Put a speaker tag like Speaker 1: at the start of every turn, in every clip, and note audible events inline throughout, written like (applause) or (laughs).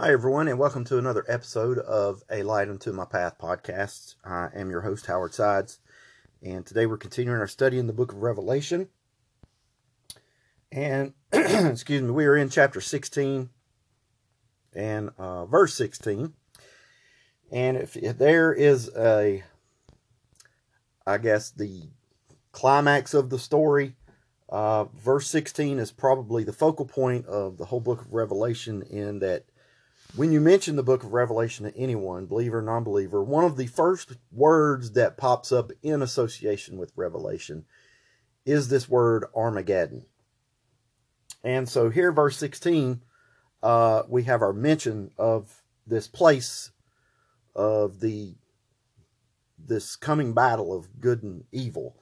Speaker 1: Hi, everyone, and welcome to another episode of A Light Unto My Path podcast. I am your host, Howard Sides, and today we're continuing our study in the book of Revelation. And, (clears throat) excuse me, we are in chapter 16 and uh, verse 16. And if, if there is a, I guess, the climax of the story, uh, verse 16 is probably the focal point of the whole book of Revelation, in that when you mention the book of Revelation to anyone, believer, non believer, one of the first words that pops up in association with Revelation is this word Armageddon. And so here, verse 16, uh, we have our mention of this place of the this coming battle of good and evil.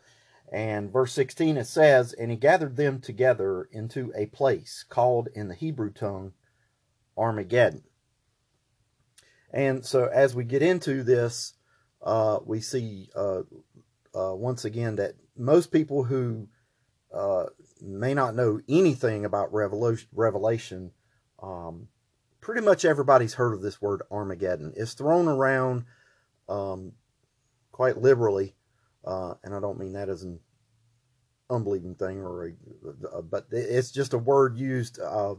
Speaker 1: And verse 16 it says, And he gathered them together into a place called in the Hebrew tongue Armageddon. And so as we get into this, uh, we see uh, uh, once again that most people who uh, may not know anything about Revelation, um, pretty much everybody's heard of this word Armageddon. It's thrown around um, quite liberally, uh, and I don't mean that as an unbelieving thing, or a, but it's just a word used. Uh,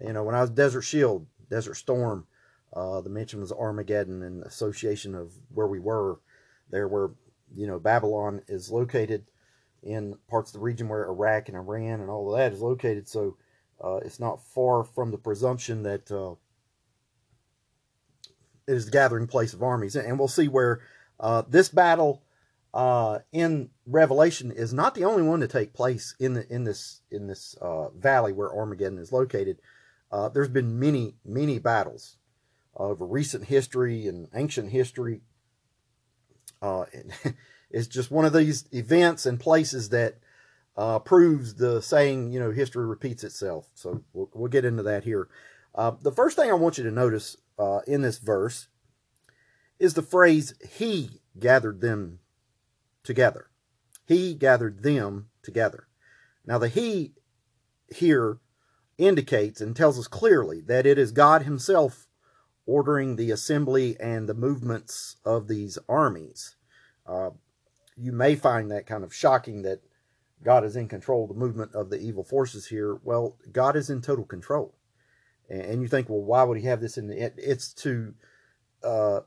Speaker 1: you know, when I was Desert Shield, Desert Storm, uh, the mention was Armageddon and association of where we were there, where you know Babylon is located in parts of the region where Iraq and Iran and all of that is located. So uh, it's not far from the presumption that uh, it is the gathering place of armies. And we'll see where uh, this battle uh, in Revelation is not the only one to take place in the in this in this uh, valley where Armageddon is located. There's been many many battles over recent history and ancient history. Uh, (laughs) it's just one of these events and places that uh, proves the saying, you know, history repeats itself. So we'll, we'll get into that here. Uh, the first thing I want you to notice uh, in this verse is the phrase, He gathered them together. He gathered them together. Now, the He here indicates and tells us clearly that it is God Himself ordering the assembly and the movements of these armies. Uh, you may find that kind of shocking that God is in control of the movement of the evil forces here. Well, God is in total control. And you think, well, why would he have this in the, it's to uh,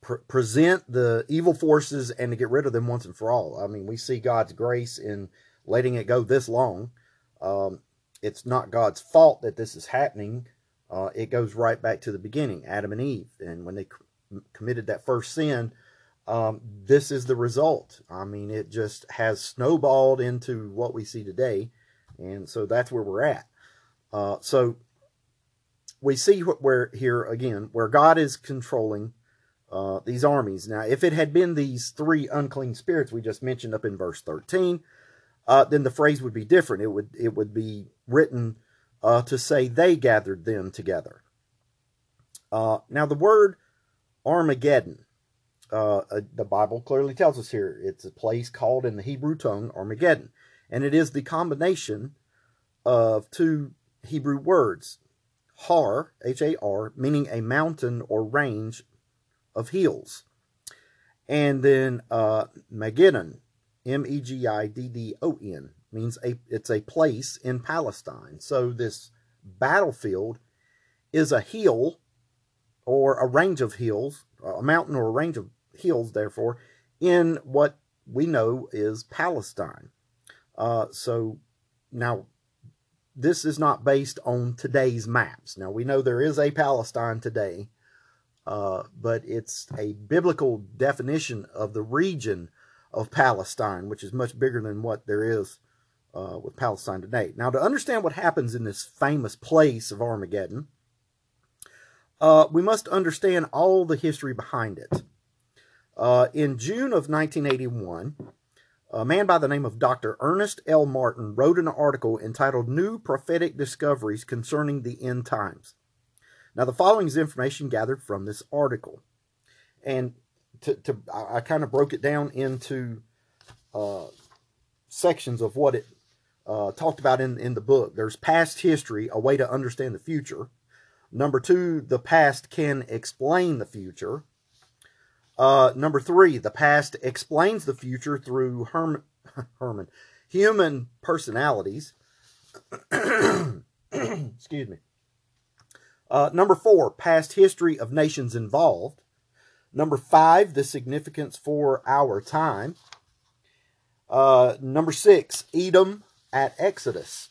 Speaker 1: pre- present the evil forces and to get rid of them once and for all. I mean, we see God's grace in letting it go this long. Um, it's not God's fault that this is happening uh, it goes right back to the beginning, Adam and Eve. And when they committed that first sin, um, this is the result. I mean, it just has snowballed into what we see today. And so that's where we're at. Uh, so we see where here again, where God is controlling uh, these armies. Now, if it had been these three unclean spirits we just mentioned up in verse 13, uh, then the phrase would be different. It would it would be written uh, to say they gathered them together. Uh, now, the word Armageddon, uh, uh, the Bible clearly tells us here, it's a place called in the Hebrew tongue Armageddon. And it is the combination of two Hebrew words, Har, H A R, meaning a mountain or range of hills. And then uh, Megiddon, M E G I D D O N, means a it's a place in Palestine. So this battlefield is a hill or a range of hills, a mountain or a range of hills, therefore, in what we know is Palestine. Uh, so now this is not based on today's maps. Now we know there is a Palestine today, uh, but it's a biblical definition of the region of Palestine, which is much bigger than what there is uh, with Palestine today. Now, to understand what happens in this famous place of Armageddon, uh, we must understand all the history behind it. Uh, in June of 1981, a man by the name of Dr. Ernest L. Martin wrote an article entitled New Prophetic Discoveries Concerning the End Times. Now, the following is information gathered from this article. And to, to I, I kind of broke it down into uh, sections of what it uh, talked about in, in the book. There's past history, a way to understand the future. Number two, the past can explain the future. Uh, number three, the past explains the future through Herman, (laughs) Herman human personalities. (clears throat) Excuse me. Uh, number four, past history of nations involved. Number five, the significance for our time. Uh, number six, Edom at Exodus.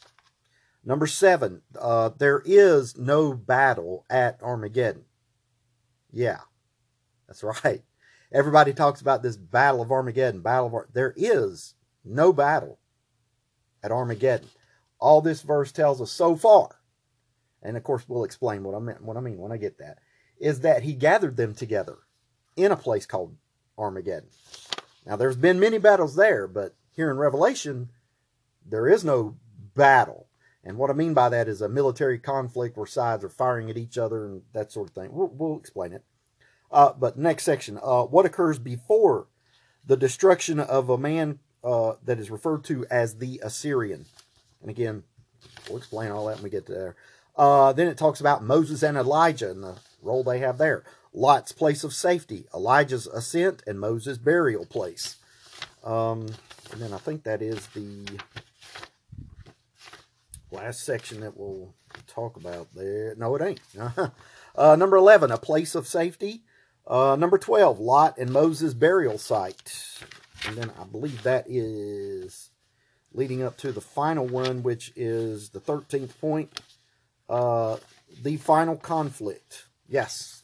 Speaker 1: Number seven, uh, there is no battle at Armageddon. Yeah, that's right. Everybody talks about this battle of Armageddon. Battle of Ar- there is no battle at Armageddon. All this verse tells us so far, and of course we'll explain what I mean. What I mean when I get that is that he gathered them together in a place called Armageddon. Now there's been many battles there, but here in Revelation there is no battle. And what I mean by that is a military conflict where sides are firing at each other and that sort of thing. We'll, we'll explain it. Uh, but next section, uh, what occurs before the destruction of a man uh, that is referred to as the Assyrian? And again, we'll explain all that when we get to there. Uh, then it talks about Moses and Elijah and the role they have there. Lot's place of safety, Elijah's ascent, and Moses' burial place. Um, and then I think that is the last section that we'll talk about there. No, it ain't. (laughs) uh, number 11, a place of safety. Uh, number 12, Lot and Moses' burial site. And then I believe that is leading up to the final one, which is the 13th point. Uh, the final conflict. Yes,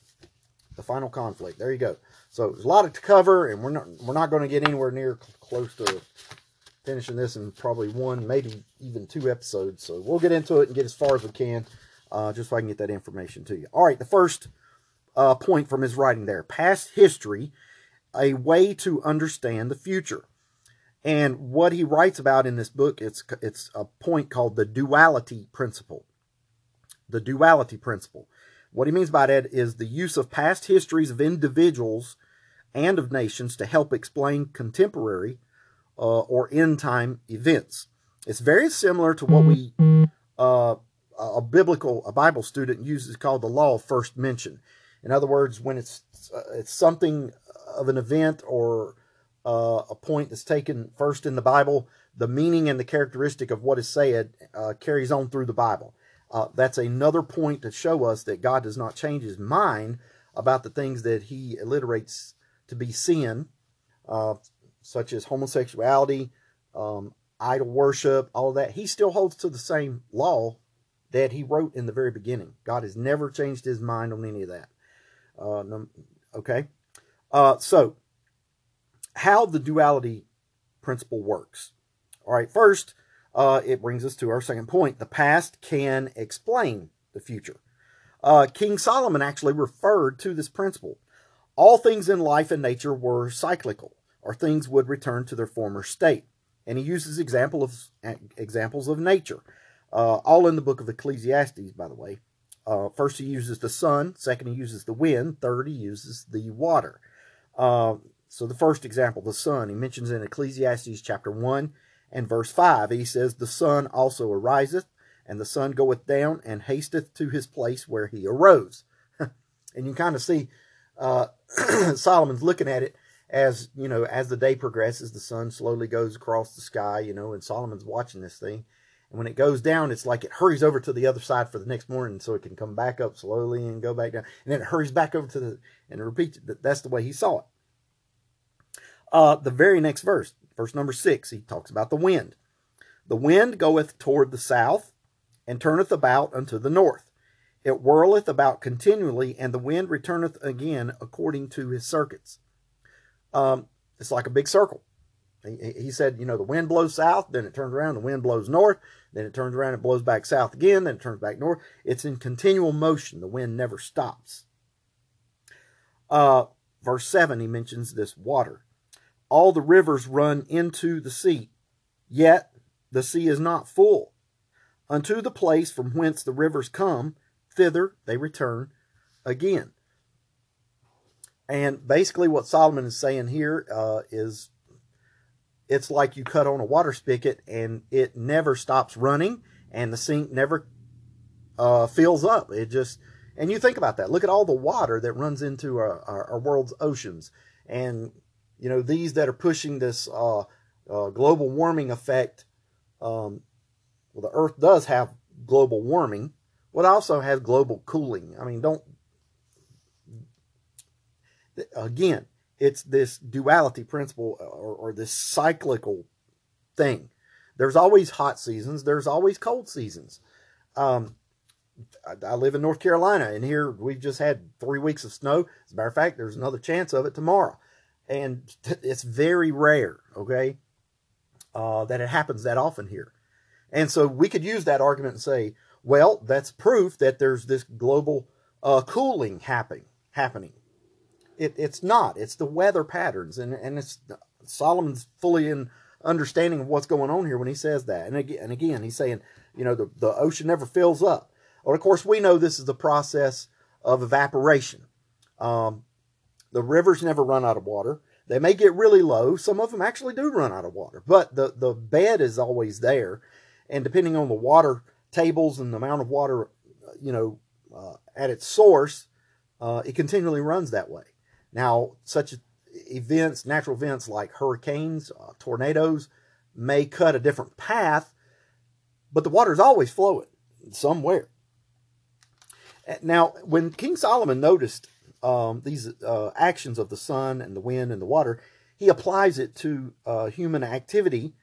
Speaker 1: the final conflict. There you go. So there's a lot to cover, and we're not we're not going to get anywhere near close to finishing this in probably one, maybe even two episodes. So we'll get into it and get as far as we can, uh, just so I can get that information to you. All right, the first uh, point from his writing there past history, a way to understand the future. And what he writes about in this book, it's, it's a point called the duality principle. The duality principle. What he means by that is the use of past histories of individuals and of nations to help explain contemporary uh, or end time events. It's very similar to what we uh, a biblical a Bible student uses called the law of first mention. In other words, when it's uh, it's something of an event or uh, a point that's taken first in the Bible, the meaning and the characteristic of what is said uh, carries on through the Bible. Uh, that's another point to show us that God does not change His mind about the things that He alliterates to be sin. Such as homosexuality, um, idol worship, all of that, he still holds to the same law that he wrote in the very beginning. God has never changed his mind on any of that. Uh, okay? Uh, so, how the duality principle works. All right, first, uh, it brings us to our second point. The past can explain the future. Uh, King Solomon actually referred to this principle. All things in life and nature were cyclical or things would return to their former state. And he uses example of examples of nature, uh, all in the book of Ecclesiastes, by the way. Uh, first, he uses the sun. Second, he uses the wind. Third, he uses the water. Uh, so, the first example, the sun, he mentions in Ecclesiastes chapter 1 and verse 5. He says, The sun also ariseth, and the sun goeth down, and hasteth to his place where he arose. (laughs) and you kind of see uh, (clears throat) Solomon's looking at it as you know as the day progresses the sun slowly goes across the sky you know and solomon's watching this thing. And when it goes down it's like it hurries over to the other side for the next morning so it can come back up slowly and go back down. And then it hurries back over to the and repeats it that's the way he saw it. Uh the very next verse verse number six he talks about the wind. The wind goeth toward the south and turneth about unto the north. It whirleth about continually and the wind returneth again according to his circuits um, it's like a big circle. He, he said, you know, the wind blows south, then it turns around, the wind blows north, then it turns around and blows back south again, then it turns back north. It's in continual motion. The wind never stops. Uh, verse 7, he mentions this water. All the rivers run into the sea, yet the sea is not full. Unto the place from whence the rivers come, thither they return again. And basically, what Solomon is saying here uh, is it's like you cut on a water spigot and it never stops running and the sink never uh, fills up. It just And you think about that. Look at all the water that runs into our, our, our world's oceans. And, you know, these that are pushing this uh, uh, global warming effect. Um, well, the Earth does have global warming, but also has global cooling. I mean, don't. Again, it's this duality principle or, or this cyclical thing. There's always hot seasons, there's always cold seasons. Um, I, I live in North Carolina, and here we've just had three weeks of snow. As a matter of fact, there's another chance of it tomorrow. And (laughs) it's very rare, okay, uh, that it happens that often here. And so we could use that argument and say, well, that's proof that there's this global uh, cooling happening. Happening. It, it's not. It's the weather patterns, and and it's Solomon's fully in understanding of what's going on here when he says that. And again, and again, he's saying, you know, the the ocean never fills up. Well, of course, we know this is the process of evaporation. Um, the rivers never run out of water. They may get really low. Some of them actually do run out of water, but the, the bed is always there. And depending on the water tables and the amount of water, you know, uh, at its source, uh, it continually runs that way. Now, such events, natural events like hurricanes, uh, tornadoes, may cut a different path, but the water is always flowing somewhere. Now, when King Solomon noticed um, these uh, actions of the sun and the wind and the water, he applies it to uh, human activity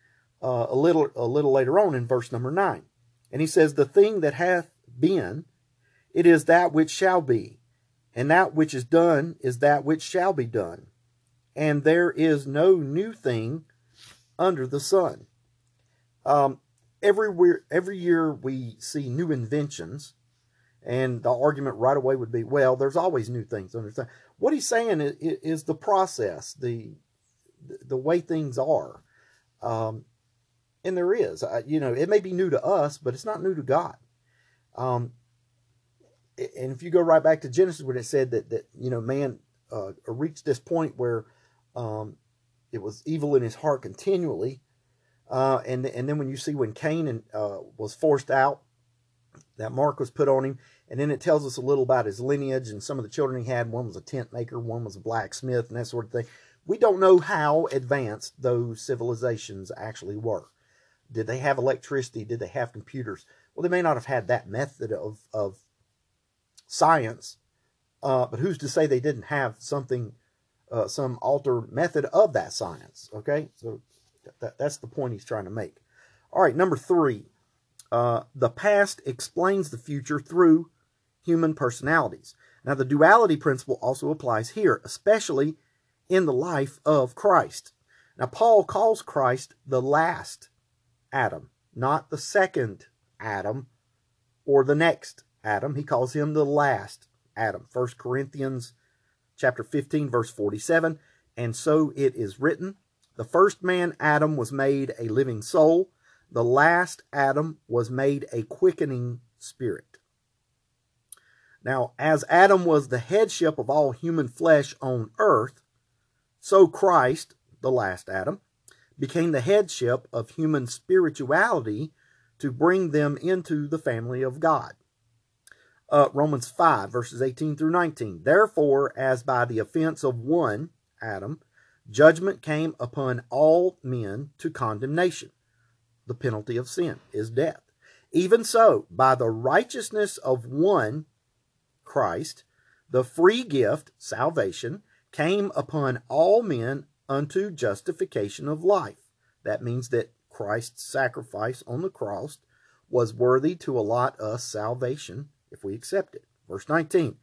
Speaker 1: uh, a little a little later on in verse number nine, and he says, "The thing that hath been, it is that which shall be, and that which is done is that which shall be done, and there is no new thing under the sun." Um, every every year we see new inventions and the argument right away would be, well, there's always new things. Understand? What he's saying is, is the process, the the way things are, um, and there is. you know, it may be new to us, but it's not new to God. Um, and if you go right back to Genesis, when it said that that you know man uh, reached this point where um, it was evil in his heart continually, uh, and and then when you see when Cain uh, was forced out that mark was put on him. And then it tells us a little about his lineage and some of the children he had. One was a tent maker, one was a blacksmith, and that sort of thing. We don't know how advanced those civilizations actually were. Did they have electricity? Did they have computers? Well, they may not have had that method of, of science, uh, but who's to say they didn't have something, uh, some alter method of that science? Okay, so that, that's the point he's trying to make. All right, number three uh, the past explains the future through human personalities. Now, the duality principle also applies here, especially in the life of Christ. Now, Paul calls Christ the last Adam, not the second Adam or the next Adam. He calls him the last Adam. 1 Corinthians chapter 15 verse 47, and so it is written, the first man Adam was made a living soul, the last Adam was made a quickening spirit. Now, as Adam was the headship of all human flesh on earth, so Christ, the last Adam, became the headship of human spirituality to bring them into the family of God. Uh, Romans 5, verses 18 through 19. Therefore, as by the offense of one, Adam, judgment came upon all men to condemnation the penalty of sin is death. Even so, by the righteousness of one, Christ, the free gift, salvation, came upon all men unto justification of life. That means that Christ's sacrifice on the cross was worthy to allot us salvation if we accept it. Verse 19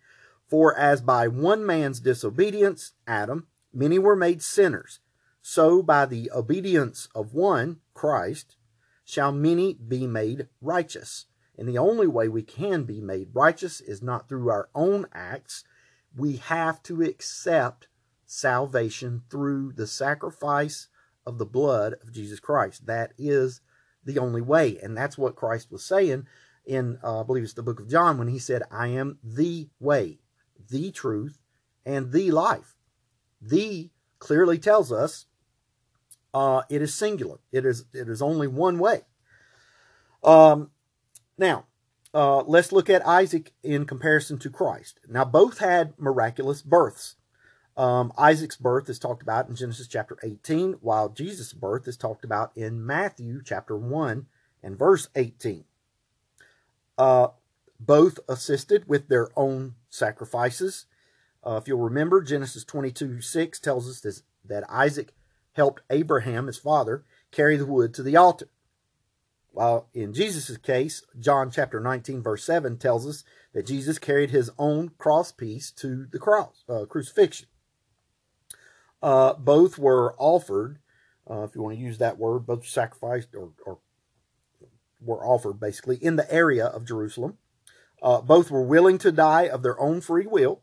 Speaker 1: For as by one man's disobedience, Adam, many were made sinners, so by the obedience of one, Christ, shall many be made righteous. And the only way we can be made righteous is not through our own acts. We have to accept salvation through the sacrifice of the blood of Jesus Christ. That is the only way. And that's what Christ was saying in, uh, I believe it's the book of John, when he said, I am the way, the truth, and the life. The clearly tells us uh, it is singular. It is it is only one way. Um, now, uh, let's look at Isaac in comparison to Christ. Now, both had miraculous births. Um, Isaac's birth is talked about in Genesis chapter 18, while Jesus' birth is talked about in Matthew chapter 1 and verse 18. Uh, both assisted with their own sacrifices. Uh, if you'll remember, Genesis 22 6 tells us this, that Isaac helped Abraham, his father, carry the wood to the altar. While in Jesus' case, John chapter 19, verse 7 tells us that Jesus carried his own cross piece to the cross, uh, crucifixion. Uh, both were offered, uh, if you want to use that word, both sacrificed or, or were offered basically in the area of Jerusalem. Uh, both were willing to die of their own free will.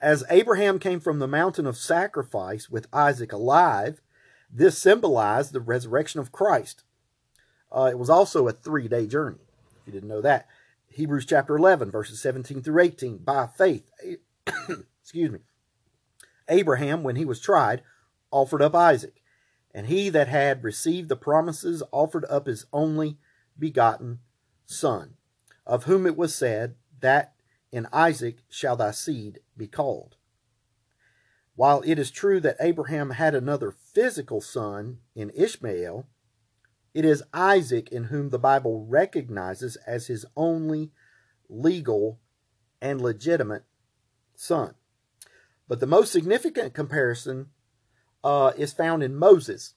Speaker 1: As Abraham came from the mountain of sacrifice with Isaac alive, this symbolized the resurrection of Christ. Uh, it was also a three day journey, if you didn't know that. Hebrews chapter 11, verses 17 through 18. By faith, (coughs) excuse me, Abraham, when he was tried, offered up Isaac, and he that had received the promises offered up his only begotten Son, of whom it was said, That in Isaac shall thy seed be called. While it is true that Abraham had another physical son in Ishmael, it is Isaac in whom the Bible recognizes as his only legal and legitimate son. But the most significant comparison uh, is found in Moses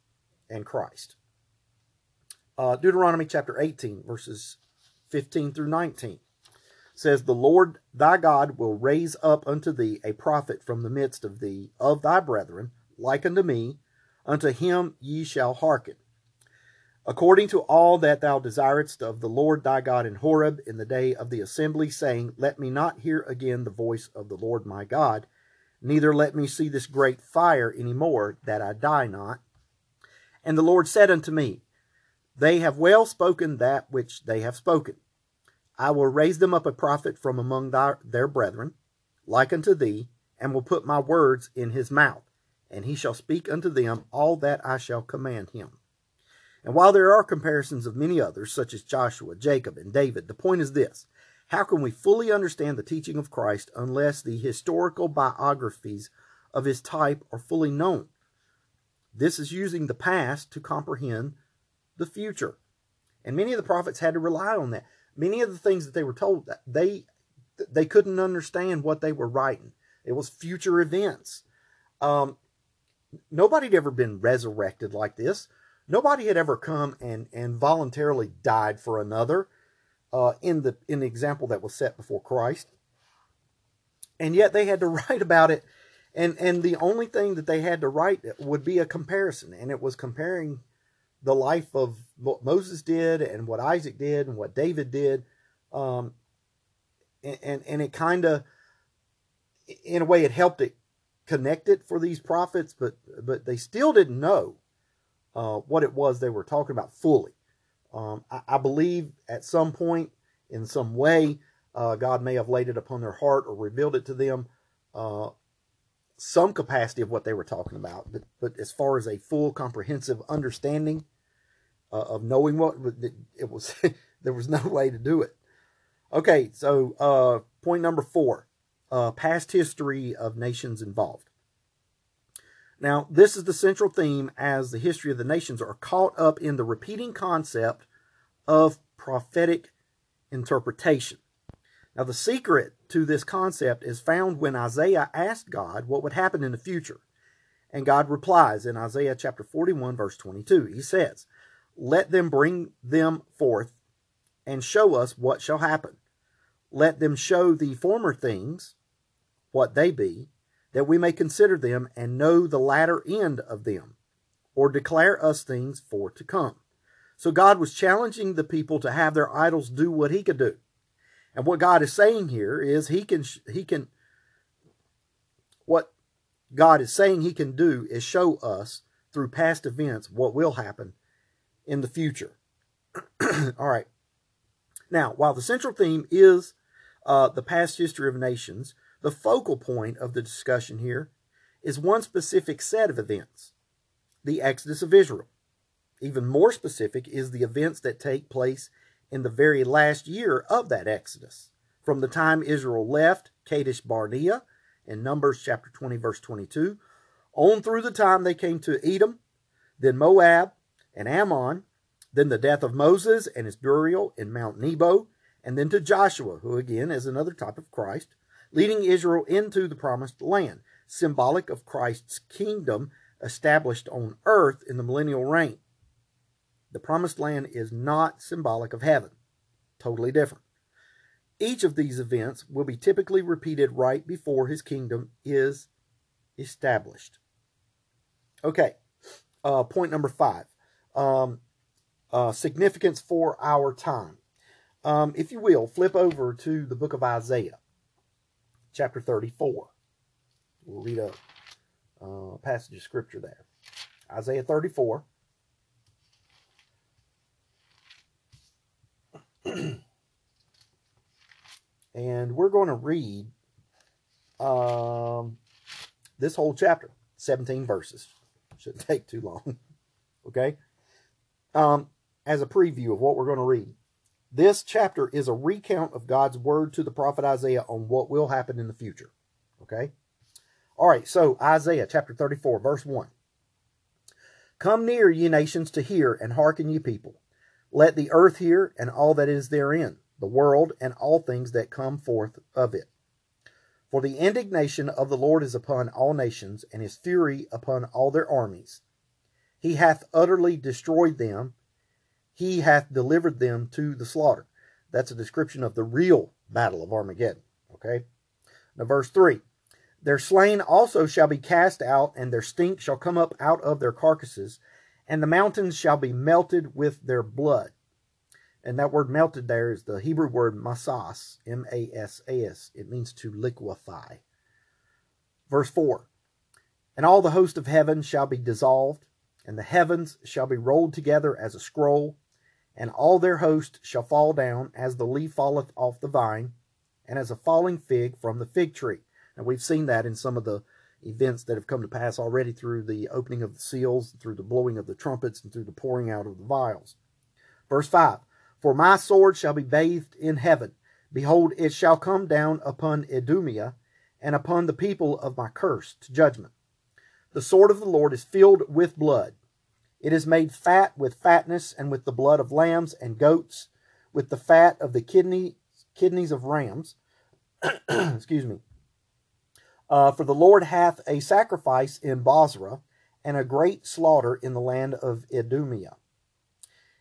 Speaker 1: and Christ. Uh, Deuteronomy chapter 18, verses 15 through 19 says, The Lord thy God will raise up unto thee a prophet from the midst of thee, of thy brethren, like unto me, unto him ye shall hearken. According to all that thou desiredst of the Lord thy God in Horeb in the day of the assembly, saying, Let me not hear again the voice of the Lord my God, neither let me see this great fire any more, that I die not. And the Lord said unto me, they have well spoken that which they have spoken. I will raise them up a prophet from among thy, their brethren, like unto thee, and will put my words in his mouth, and he shall speak unto them all that I shall command him. And while there are comparisons of many others, such as Joshua, Jacob, and David, the point is this how can we fully understand the teaching of Christ unless the historical biographies of his type are fully known? This is using the past to comprehend the future. And many of the prophets had to rely on that. Many of the things that they were told, they they couldn't understand what they were writing. It was future events. Um, nobody had ever been resurrected like this. Nobody had ever come and, and voluntarily died for another uh, in the in the example that was set before Christ. And yet they had to (laughs) write about it, and and the only thing that they had to write would be a comparison, and it was comparing the life of what Moses did and what Isaac did and what David did. Um, and, and, and it kind of, in a way, it helped it connect it for these prophets, but, but they still didn't know uh, what it was they were talking about fully. Um, I, I, believe at some point, in some way, uh, God may have laid it upon their heart or revealed it to them, uh, some capacity of what they were talking about. But, but as far as a full, comprehensive understanding, uh, of knowing what it was. (laughs) there was no way to do it. Okay, so uh, point number four uh, past history of nations involved. Now, this is the central theme as the history of the nations are caught up in the repeating concept of prophetic interpretation. Now, the secret to this concept is found when Isaiah asked God what would happen in the future. And God replies in Isaiah chapter 41, verse 22. He says, let them bring them forth and show us what shall happen. Let them show the former things, what they be, that we may consider them and know the latter end of them, or declare us things for to come. So God was challenging the people to have their idols do what he could do. And what God is saying here is he can he can what God is saying he can do is show us through past events what will happen in the future. (clears throat) All right. Now, while the central theme is uh, the past history of nations, the focal point of the discussion here is one specific set of events the Exodus of Israel. Even more specific is the events that take place in the very last year of that exodus, from the time Israel left Kadesh Barnea in Numbers chapter 20, verse 22, on through the time they came to Edom, then Moab and Ammon, then the death of Moses and his burial in Mount Nebo, and then to Joshua, who again is another type of Christ, leading Israel into the promised land, symbolic of Christ's kingdom established on earth in the millennial reign. The promised land is not symbolic of heaven, totally different. Each of these events will be typically repeated right before his kingdom is established. Okay, uh, point number five um, uh, significance for our time. Um, if you will, flip over to the book of Isaiah, chapter 34. We'll read a uh, passage of scripture there. Isaiah 34. (clears throat) and we're going to read um, this whole chapter, 17 verses. Shouldn't (laughs) take too long. okay? Um, as a preview of what we're going to read. This chapter is a recount of God's word to the prophet Isaiah on what will happen in the future. Okay? All right, so Isaiah chapter 34, verse 1. Come near, ye nations, to hear, and hearken, ye people. Let the earth hear, and all that is therein, the world, and all things that come forth of it. For the indignation of the Lord is upon all nations, and his fury upon all their armies. He hath utterly destroyed them, he hath delivered them to the slaughter. That's a description of the real battle of Armageddon. Okay? Now, verse 3 Their slain also shall be cast out, and their stink shall come up out of their carcasses, and the mountains shall be melted with their blood. And that word melted there is the Hebrew word masas, M A S A S. It means to liquefy. Verse 4 And all the host of heaven shall be dissolved, and the heavens shall be rolled together as a scroll, and all their host shall fall down as the leaf falleth off the vine, and as a falling fig from the fig tree. And we've seen that in some of the events that have come to pass already through the opening of the seals, through the blowing of the trumpets, and through the pouring out of the vials. Verse 5 For my sword shall be bathed in heaven. Behold, it shall come down upon Idumea, and upon the people of my curse to judgment. The sword of the Lord is filled with blood. It is made fat with fatness and with the blood of lambs and goats, with the fat of the kidney, kidneys of rams. (clears throat) Excuse me. Uh, for the Lord hath a sacrifice in Bozrah, and a great slaughter in the land of Idumea.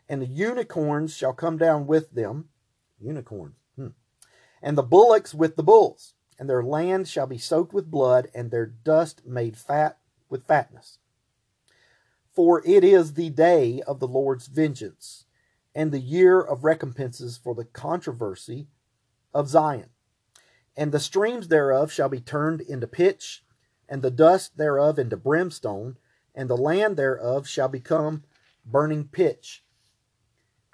Speaker 1: And the unicorns shall come down with them. Unicorns. Hmm. And the bullocks with the bulls. And their land shall be soaked with blood, and their dust made fat with fatness. For it is the day of the Lord's vengeance, and the year of recompenses for the controversy of Zion. And the streams thereof shall be turned into pitch, and the dust thereof into brimstone, and the land thereof shall become burning pitch.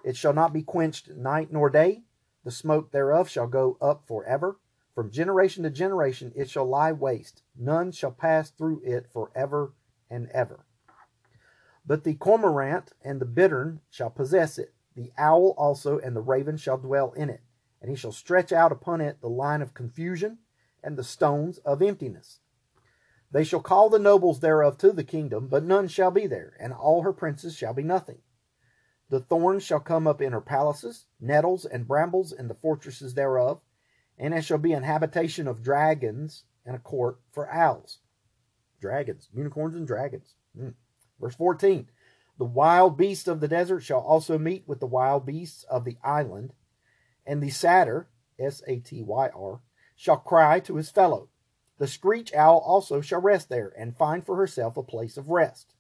Speaker 1: It shall not be quenched night nor day, the smoke thereof shall go up for ever. From generation to generation it shall lie waste, none shall pass through it for ever and ever. But the cormorant and the bittern shall possess it, the owl also and the raven shall dwell in it, and he shall stretch out upon it the line of confusion and the stones of emptiness. They shall call the nobles thereof to the kingdom, but none shall be there, and all her princes shall be nothing. The thorns shall come up in her palaces, nettles and brambles in the fortresses thereof, and it shall be an habitation of dragons and a court for owls. Dragons, unicorns, and dragons. Mm. Verse 14 The wild beasts of the desert shall also meet with the wild beasts of the island, and the satyr, S A T Y R, shall cry to his fellow. The screech owl also shall rest there, and find for herself a place of rest.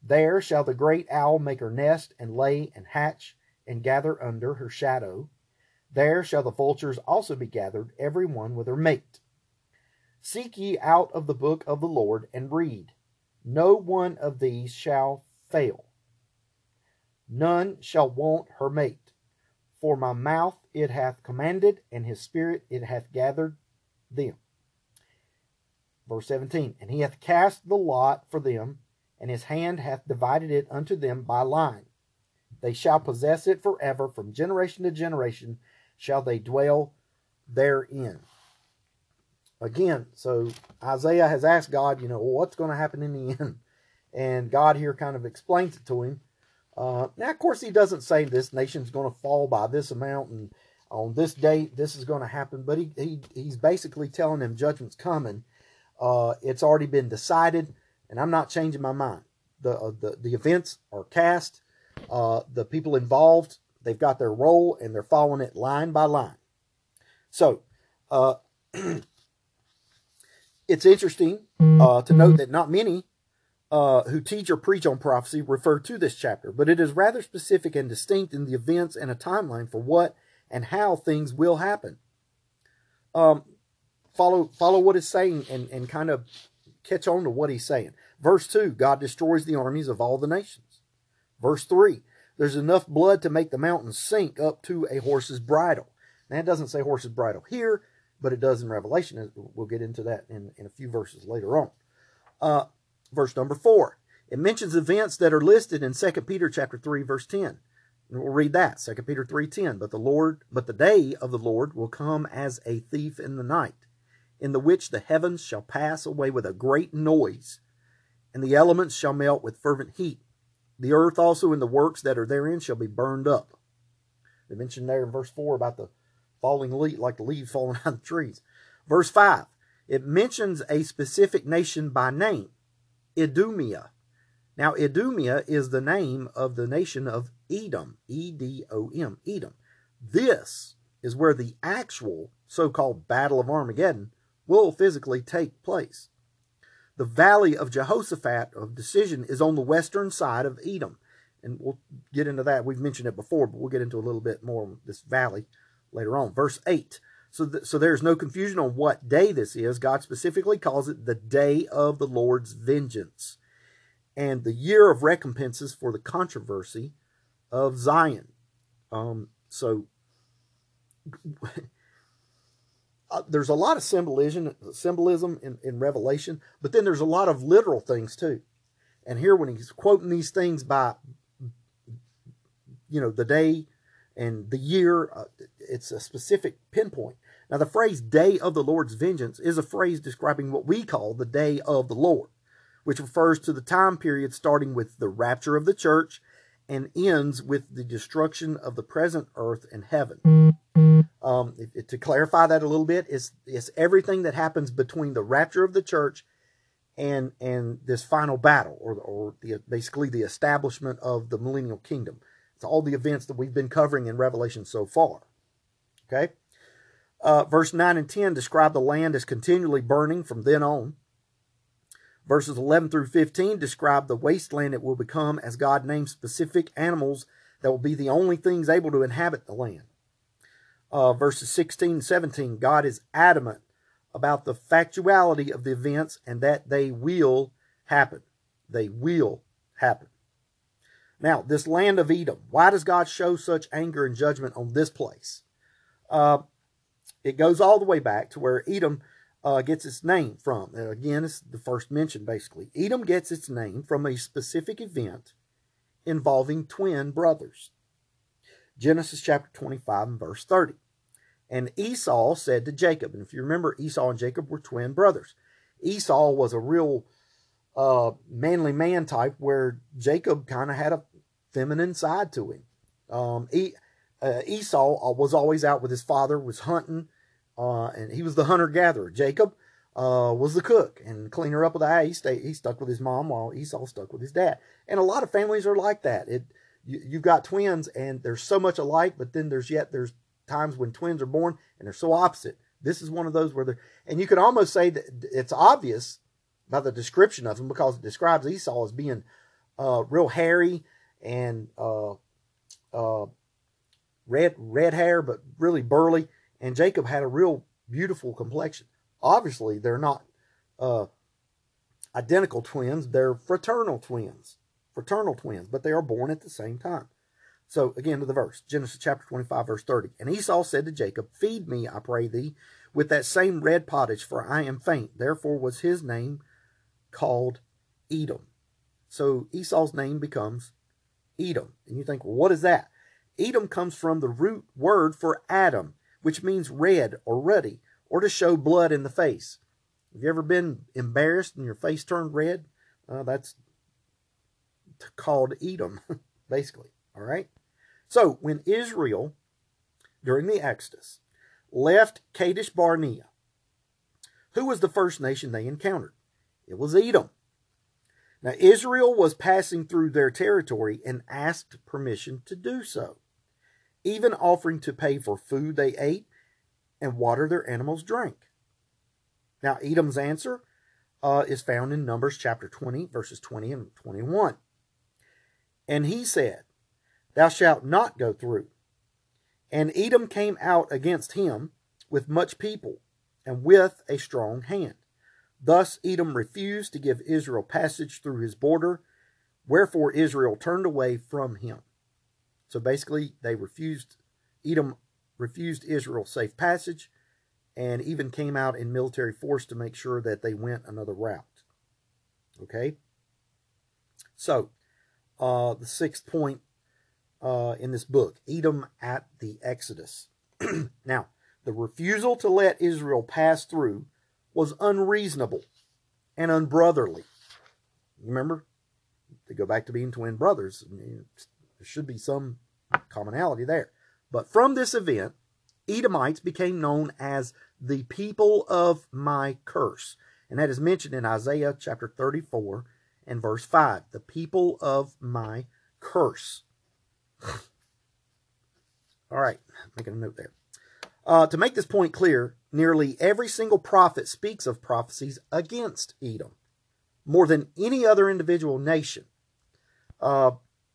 Speaker 1: There shall the great owl make her nest, and lay, and hatch, and gather under her shadow. There shall the vultures also be gathered, every one with her mate. Seek ye out of the book of the Lord, and read. No one of these shall fail. None shall want her mate. For my mouth it hath commanded, and his spirit it hath gathered them. Verse 17 And he hath cast the lot for them, and his hand hath divided it unto them by line. They shall possess it forever, from generation to generation shall they dwell therein. Again, so Isaiah has asked God, you know, well, what's going to happen in the (laughs) end? And God here kind of explains it to him. Uh, now, of course, he doesn't say this nation's going to fall by this amount and on this date this is going to happen, but he, he he's basically telling them judgment's coming. Uh, it's already been decided, and I'm not changing my mind. The uh, the the events are cast. Uh, the people involved they've got their role and they're following it line by line. So, uh, (clears throat) it's interesting uh, to note that not many uh, who teach or preach on prophecy refer to this chapter, but it is rather specific and distinct in the events and a timeline for what and how things will happen. Um, follow follow what it's saying and, and kind of catch on to what he's saying. Verse 2 God destroys the armies of all the nations. Verse 3 There's enough blood to make the mountains sink up to a horse's bridle. Now, it doesn't say horse's bridle here, but it does in Revelation. We'll get into that in, in a few verses later on. Uh, verse number 4. It mentions events that are listed in 2 Peter chapter 3 verse 10. We'll read that, 2 Peter 3:10. But the Lord, but the day of the Lord will come as a thief in the night, in the which the heavens shall pass away with a great noise, and the elements shall melt with fervent heat. The earth also and the works that are therein shall be burned up. They mentioned there in verse 4 about the falling leaf, like the leaves falling (laughs) out of the trees. Verse 5, it mentions a specific nation by name. Idumea. Now, Idumea is the name of the nation of Edom, E D O M, Edom. This is where the actual so called Battle of Armageddon will physically take place. The valley of Jehoshaphat of decision is on the western side of Edom. And we'll get into that. We've mentioned it before, but we'll get into a little bit more this valley later on. Verse 8. So, th- so there's no confusion on what day this is. God specifically calls it the day of the Lord's vengeance and the year of recompenses for the controversy of Zion. Um, so uh, there's a lot of symbolism symbolism in, in Revelation, but then there's a lot of literal things too. And here, when he's quoting these things by, you know, the day and the year, uh, it's a specific pinpoint. Now, the phrase day of the Lord's vengeance is a phrase describing what we call the day of the Lord, which refers to the time period starting with the rapture of the church and ends with the destruction of the present earth and heaven. Um, to clarify that a little bit, it's, it's everything that happens between the rapture of the church and and this final battle, or or the, basically the establishment of the millennial kingdom. It's all the events that we've been covering in Revelation so far. Okay. Uh, verse 9 and 10 describe the land as continually burning from then on. Verses 11 through 15 describe the wasteland it will become as God names specific animals that will be the only things able to inhabit the land. Uh, verses 16 and 17, God is adamant about the factuality of the events and that they will happen. They will happen. Now, this land of Edom, why does God show such anger and judgment on this place? Uh, it goes all the way back to where Edom uh, gets its name from. Again, it's the first mention, basically. Edom gets its name from a specific event involving twin brothers. Genesis chapter 25 and verse 30. And Esau said to Jacob, and if you remember, Esau and Jacob were twin brothers. Esau was a real uh, manly man type, where Jacob kind of had a feminine side to him. Um, he, uh, Esau uh, was always out with his father, was hunting, uh, and he was the hunter gatherer. Jacob uh, was the cook and cleaner up of the house. He, stayed, he stuck with his mom while Esau stuck with his dad. And a lot of families are like that. It you, you've got twins and they're so much alike, but then there's yet there's times when twins are born and they're so opposite. This is one of those where they're, and you could almost say that it's obvious by the description of him because it describes Esau as being uh, real hairy and uh, uh, red red hair, but really burly. And Jacob had a real beautiful complexion. Obviously, they're not uh, identical twins; they're fraternal twins, fraternal twins, but they are born at the same time. So again to the verse, Genesis chapter 25, verse 30. And Esau said to Jacob, Feed me, I pray thee, with that same red pottage, for I am faint. Therefore was his name called Edom. So Esau's name becomes Edom. And you think, well, what is that? Edom comes from the root word for Adam, which means red or ruddy, or to show blood in the face. Have you ever been embarrassed and your face turned red? Uh, that's called Edom, (laughs) basically. All right. So when Israel, during the Exodus, left Kadesh Barnea, who was the first nation they encountered? It was Edom. Now, Israel was passing through their territory and asked permission to do so, even offering to pay for food they ate and water their animals drank. Now, Edom's answer uh, is found in Numbers chapter 20, verses 20 and 21. And he said, Thou shalt not go through. And Edom came out against him with much people and with a strong hand. Thus Edom refused to give Israel passage through his border, wherefore Israel turned away from him. So basically, they refused, Edom refused Israel safe passage and even came out in military force to make sure that they went another route. Okay? So, uh, the sixth point uh, in this book Edom at the Exodus. (clears throat) now, the refusal to let Israel pass through was unreasonable and unbrotherly. Remember, to go back to being twin brothers, there should be some commonality there. But from this event, Edomites became known as the people of my curse. And that is mentioned in Isaiah chapter 34 and verse 5. The people of my curse. All right, making a note there. Uh, to make this point clear, nearly every single prophet speaks of prophecies against Edom more than any other individual nation. Uh,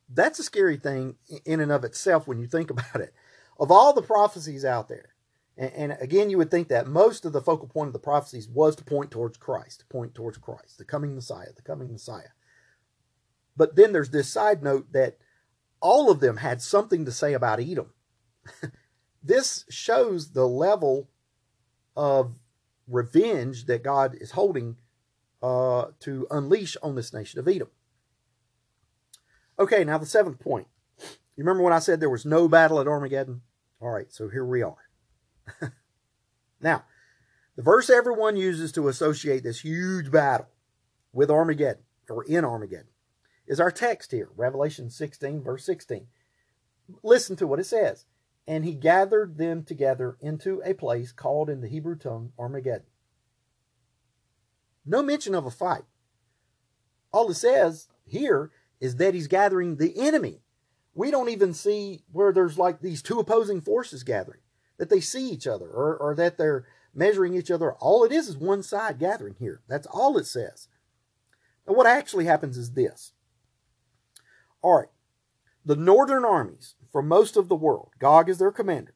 Speaker 1: that's a scary thing in and of itself when you think (laughs) about it. Of all the prophecies out there, and, and, again, you would think that most of the focal point of the prophecies was to point towards Christ, to point towards Christ, the coming Messiah, the coming Messiah. But then there's this side note that all of them had something to say about Edom. (laughs) this shows the level of revenge that God is holding uh, to unleash on this nation of Edom. Okay, now the seventh point. You remember when I said there was no battle at Armageddon? All right, so here we are. (laughs) now, the verse everyone uses to associate this huge battle with Armageddon or in Armageddon is our text here, Revelation 16, verse 16. Listen to what it says. And he gathered them together into a place called in the Hebrew tongue Armageddon. No mention of a fight. All it says here is that he's gathering the enemy. We don't even see where there's like these two opposing forces gathering, that they see each other or, or that they're measuring each other. All it is is one side gathering here. That's all it says. Now, what actually happens is this all right. The northern armies from most of the world, Gog is their commander,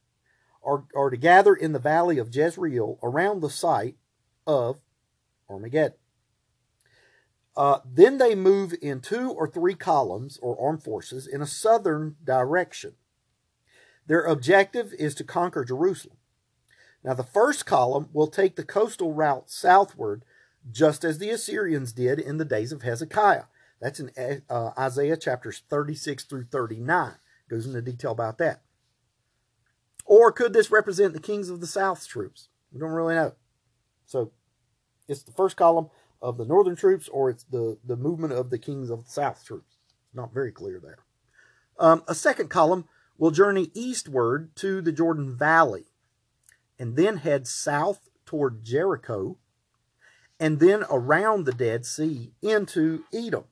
Speaker 1: are, are to gather in the valley of Jezreel around the site of Armageddon. Uh, then they move in two or three columns or armed forces in a southern direction. Their objective is to conquer Jerusalem. Now, the first column will take the coastal route southward, just as the Assyrians did in the days of Hezekiah. That's in uh, Isaiah chapters 36 through 39. Goes into detail about that. Or could this represent the kings of the South's troops? We don't really know. So it's the first column of the northern troops, or it's the, the movement of the kings of the South troops. Not very clear there. Um, a second column will journey eastward to the Jordan Valley and then head south toward Jericho and then around the Dead Sea into Edom.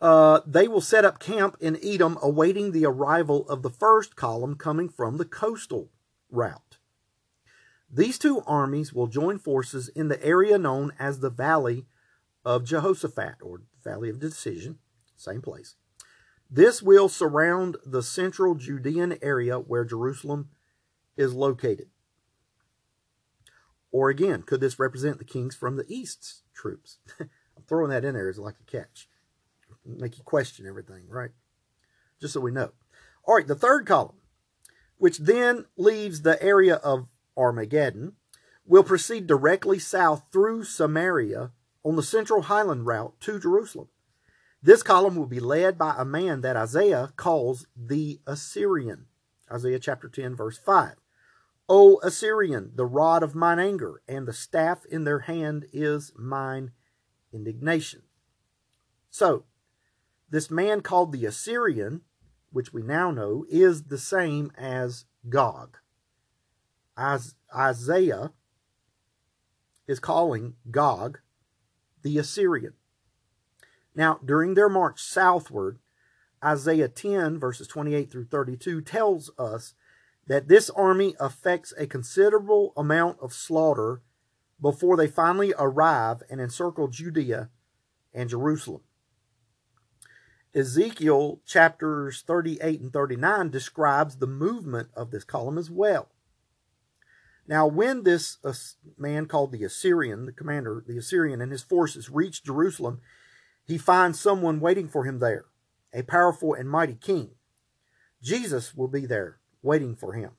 Speaker 1: Uh, they will set up camp in Edom, awaiting the arrival of the first column coming from the coastal route. These two armies will join forces in the area known as the Valley of Jehoshaphat, or Valley of Decision, same place. This will surround the central Judean area where Jerusalem is located. Or again, could this represent the kings from the east's troops? (laughs) I'm throwing that in there as like a catch make you question everything, right? Just so we know. All right, the third column, which then leaves the area of Armageddon, will proceed directly south through Samaria on the central highland route to Jerusalem. This column will be led by a man that Isaiah calls the Assyrian. Isaiah chapter 10, verse 5. O Assyrian, the rod of mine anger, and the staff in their hand is mine indignation. So, this man called the Assyrian, which we now know, is the same as Gog. Isaiah is calling Gog the Assyrian. Now, during their march southward, Isaiah 10, verses 28 through 32, tells us that this army affects a considerable amount of slaughter before they finally arrive and encircle Judea and Jerusalem. Ezekiel chapters 38 and 39 describes the movement of this column as well. Now, when this uh, man called the Assyrian, the commander, the Assyrian, and his forces reach Jerusalem, he finds someone waiting for him there, a powerful and mighty king. Jesus will be there waiting for him.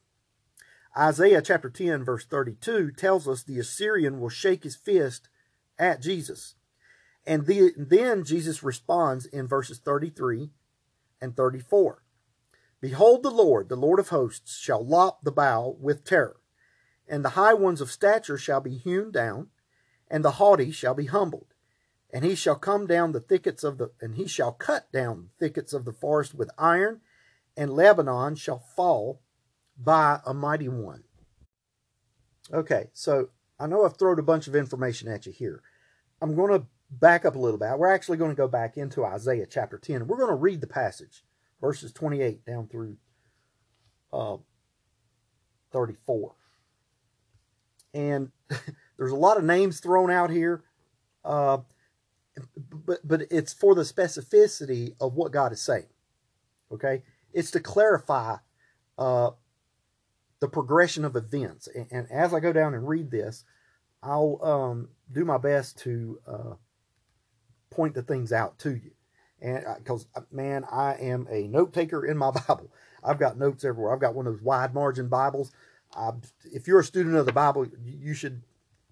Speaker 1: Isaiah chapter 10, verse 32 tells us the Assyrian will shake his fist at Jesus. And the, then Jesus responds in verses 33 and 34. Behold, the Lord, the Lord of hosts, shall lop the bough with terror, and the high ones of stature shall be hewn down, and the haughty shall be humbled. And he shall come down the thickets of the, and he shall cut down the thickets of the forest with iron, and Lebanon shall fall by a mighty one. Okay, so I know I've thrown a bunch of information at you here. I'm going to back up a little bit. We're actually going to go back into Isaiah chapter 10. We're going to read the passage, verses 28 down through uh, 34. And (laughs) there's a lot of names thrown out here. Uh, but but it's for the specificity of what God is saying. Okay, it's to clarify uh, the progression of events. And, and, as I go down and read this, I'll um, do my best to uh, point the things out to you. And because uh, uh, man, I am a note taker in my (laughs) Bible. I've got notes everywhere. I've got one of those wide margin Bibles. I, if you're a student of the Bible, you should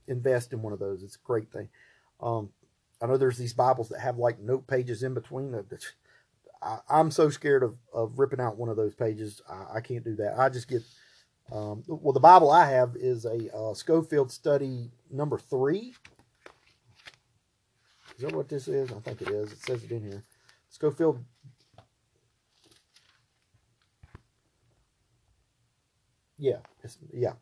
Speaker 1: invest in one of those. It's a great thing. Um, I know there's these Bibles that have like note pages in between. I, am so scared of, of ripping out one of those pages. I, I can't do that. I just get, um, well, the Bible I have is a uh, Scofield Study number three. Is that what this is? I think it is. It says it in here. Scofield. Yeah, yeah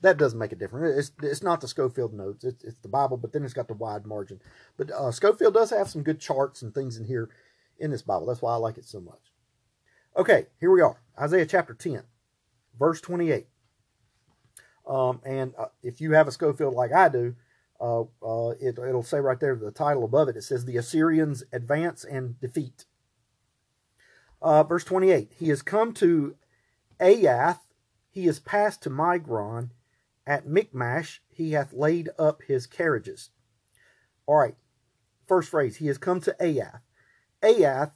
Speaker 1: that doesn't make a difference. It's it's not the Scofield notes. It's it's the Bible, but then it's got the wide margin. But uh, Scofield does have some good charts and things in here in this Bible. That's why I like it so much. Okay, here we are. Isaiah chapter 10, verse 28. Um, and uh, if you have a Scofield like I do, uh, uh, it, it'll say right there, the title above it, it says, The Assyrians Advance and Defeat. Uh, verse 28 He has come to Aiath, he has passed to Migron, at Michmash he hath laid up his carriages. All right, first phrase, he has come to Aiath. Aiath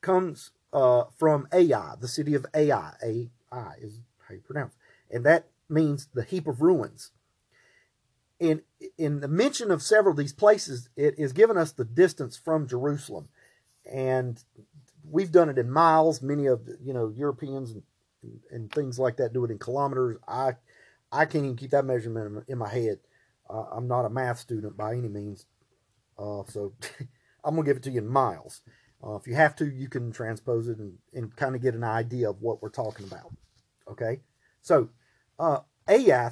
Speaker 1: comes uh, from Ai, the city of Ai. Ai is how you pronounce it. And that means the heap of ruins. In, in the mention of several of these places, it is giving us the distance from Jerusalem. And we've done it in miles. Many of you know Europeans and, and, and things like that do it in kilometers. I I can't even keep that measurement in my head. Uh, I'm not a math student by any means, uh, so (laughs) I'm gonna give it to you in miles. Uh, if you have to, you can transpose it and, and kind of get an idea of what we're talking about. Okay, so uh,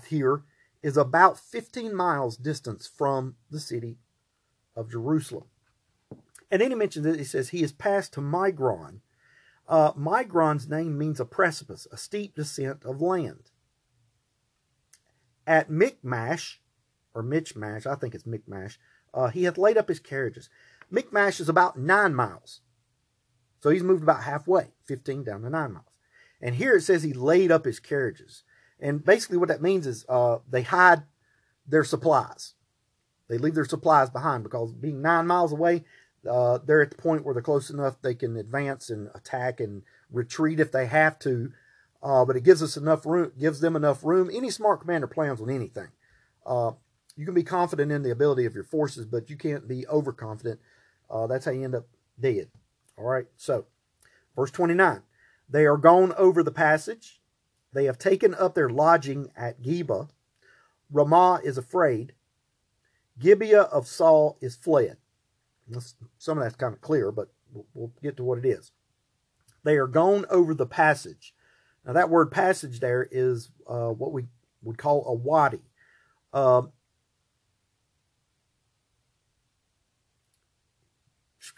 Speaker 1: here is about 15 miles distance from the city of Jerusalem. And then he mentions that he says he has passed to Migron. Uh, Migron's name means a precipice, a steep descent of land at Michmash, or Michmash, I think it's Michmash, uh, he hath laid up his carriages. Michmash is about nine miles. So he's moved about halfway, 15 down to nine miles. And here it says he laid up his carriages. And basically what that means is uh, they hide their supplies. They leave their supplies behind because being nine miles away, uh, they're at the point where they're close enough they can advance and attack and retreat if they have to uh, but it gives us enough room, gives them enough room. Any smart commander plans on anything. Uh, you can be confident in the ability of your forces, but you can't be overconfident. Uh, that's how you end up dead. All right, so verse 29 they are gone over the passage, they have taken up their lodging at Geba. Ramah is afraid. Gibeah of Saul is fled. Some of that's kind of clear, but we'll get to what it is. They are gone over the passage. Now, that word passage there is uh, what we would call a wadi. Uh,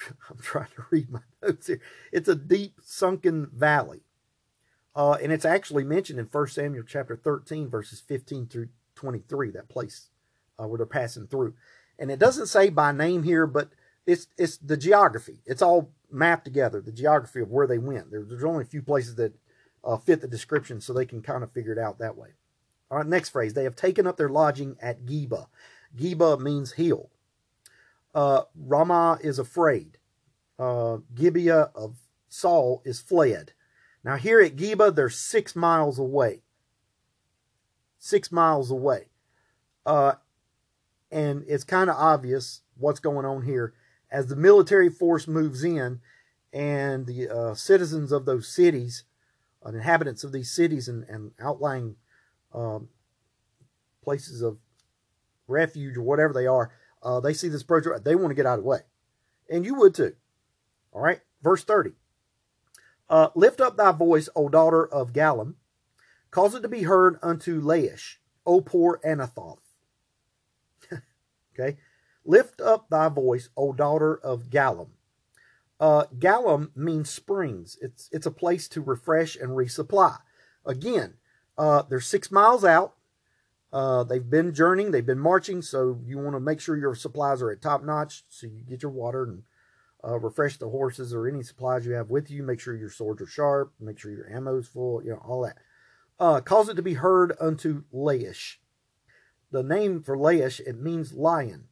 Speaker 1: (laughs) I'm trying to read my (laughs) notes here. It's a deep sunken valley. Uh, and it's actually mentioned in 1 Samuel chapter 13, verses 15 through 23, that place uh, where they're passing through. And it doesn't say by name here, but it's it's the geography. It's all mapped together, the geography of where they went. There, there's only a few places that uh, fit the description, so they can kind of figure it out that way. All right, next phrase. They have taken up their lodging at Geba. Geba means hill. Uh, is afraid. Uh, Gibeah of Saul is fled. Now, here at Geba, they're six miles away. Six miles away. Uh, and it's kind of obvious what's going on here. As the military force moves in and the uh, citizens of those cities, uh, inhabitants of these cities and, and outlying um, places of refuge or whatever they are, uh, they see this project, they want to get out of the way. And you would too. All right, verse 30. Uh, Lift up thy voice, O daughter of Gallim. Cause it to be heard unto Laish, O poor Anathoth. (laughs) okay. Lift up thy voice, O daughter of Gallim. Uh, means springs. It's it's a place to refresh and resupply. Again, uh, they're six miles out. Uh, they've been journeying, they've been marching, so you want to make sure your supplies are at top notch, so you get your water and uh, refresh the horses or any supplies you have with you. Make sure your swords are sharp. Make sure your ammo's full. You know all that. Uh, cause it to be heard unto Laish. The name for Laish it means lion.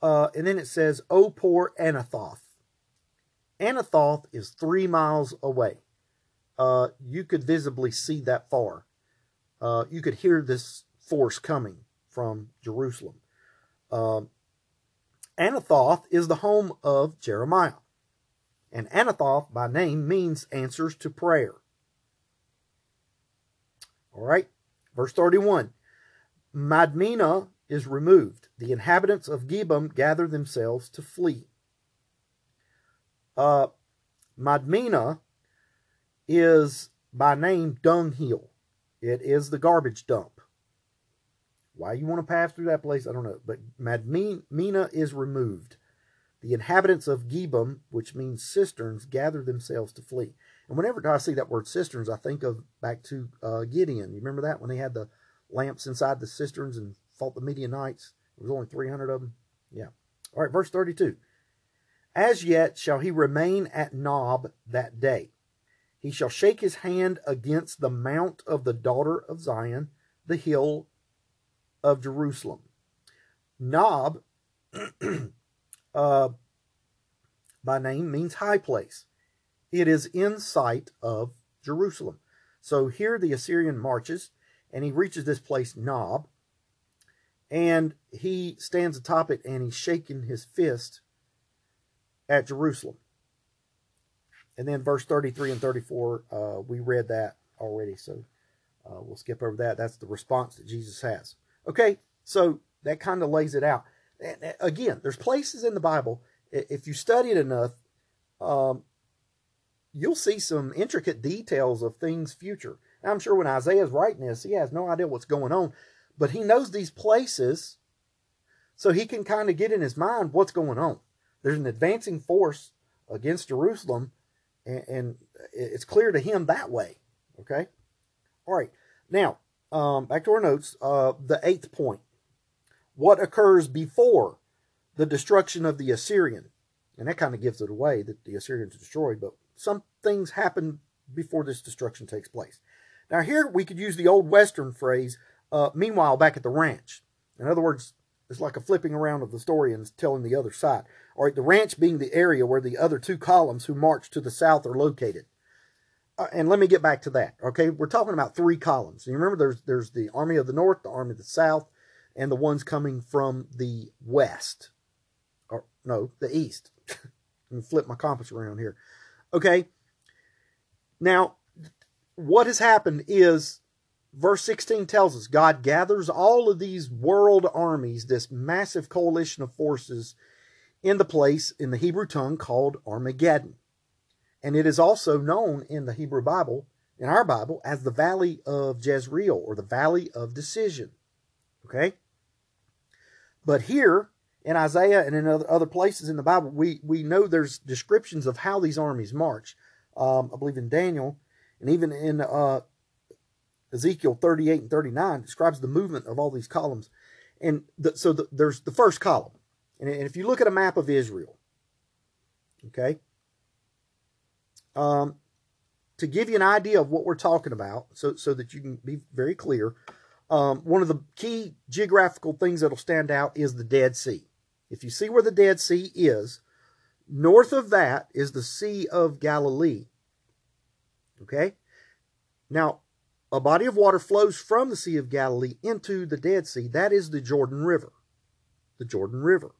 Speaker 1: Uh, and then it says, "O poor Anathoth." Anathoth is three miles away. Uh, you could visibly see that far. Uh, you could hear this force coming from Jerusalem. Um, Anathoth is the home of Jeremiah. And Anathoth by name means answers to prayer. All right, verse 31. Madmenah is removed. The inhabitants of Gebim gather themselves to flee. Uh, Madmenah is by name dunghill. It is the garbage dump. Why you want to pass through that place, I don't know. But Madmenah is removed. The inhabitants of Gebim, which means cisterns, gather themselves to flee. And whenever I see that word cisterns, I think of back to uh, Gideon. You remember that when they had the lamps inside the cisterns and fought the Midianites? There was only 300 of them. Yeah. All right, verse 32. As yet shall he remain at Nob that day. He shall shake his hand against the mount of the daughter of Zion, the hill of Jerusalem. Nob, (clears throat) uh, by name, means high place. It is in sight of Jerusalem. So here the Assyrian marches, and he reaches this place, Nob, and he stands atop it and he's shaking his fist at Jerusalem. And then verse 33 and 34, uh, we read that already, so uh, we'll skip over that. That's the response that Jesus has. Okay, so that kind of lays it out. And again, there's places in the Bible, if you study it enough, um, you'll see some intricate details of things future. I'm sure when Isaiah's writing this, he has no idea what's going on, but he knows these places so he can kind of get in his mind what's going on. There's an advancing force against Jerusalem, and, and it's clear to him that way. Okay? All right. Now, um, back to our notes. Uh, the eighth point. What occurs before the destruction of the Assyrian? And that kind of gives it away that the Assyrians are destroyed, but some things happen before this destruction takes place. Now, here we could use the old Western phrase, uh, meanwhile, back at the ranch. In other words, it's like a flipping around of the story and telling the other side. All right, the ranch being the area where the other two columns who march to the south are located uh, and let me get back to that. Okay, we're talking about three columns. You remember, there's there's the army of the north, the army of the south, and the ones coming from the west. Or no, the east. (laughs) Let me flip my compass around here. Okay. Now, what has happened is verse 16 tells us God gathers all of these world armies, this massive coalition of forces, in the place in the Hebrew tongue called Armageddon. And it is also known in the Hebrew Bible, in our Bible, as the Valley of Jezreel or the Valley of Decision. Okay? But here in Isaiah and in other places in the Bible, we, we know there's descriptions of how these armies march. Um, I believe in Daniel and even in uh, Ezekiel 38 and 39 describes the movement of all these columns. And the, so the, there's the first column. And if you look at a map of Israel, okay, um, to give you an idea of what we're talking about, so, so that you can be very clear, um, one of the key geographical things that'll stand out is the Dead Sea. If you see where the Dead Sea is, north of that is the Sea of Galilee. Okay? Now, a body of water flows from the Sea of Galilee into the Dead Sea. That is the Jordan River. The Jordan River.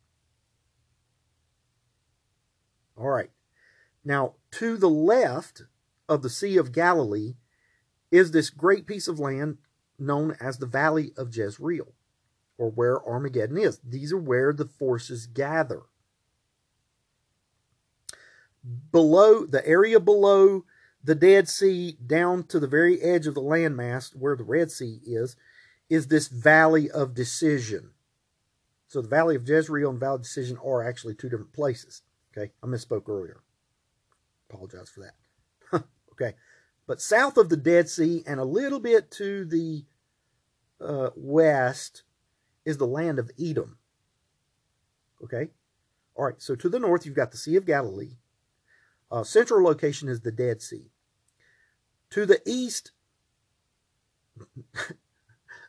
Speaker 1: All right. Now, to the left of the Sea of Galilee is this great piece of land known as the Valley of Jezreel, or where Armageddon is. These are where the forces gather. Below, the area below the Dead Sea down to the very edge of the landmass where the Red Sea is, is this Valley of Decision. So the Valley of Jezreel and Valley of Decision are actually two different places. Okay, I misspoke earlier. Apologize for that. (laughs) okay, but south of the Dead Sea and a little bit to the uh, west is the land of Edom. Okay, all right. So to the north, you've got the Sea of Galilee. Uh, central location is the Dead Sea. To the east, (laughs)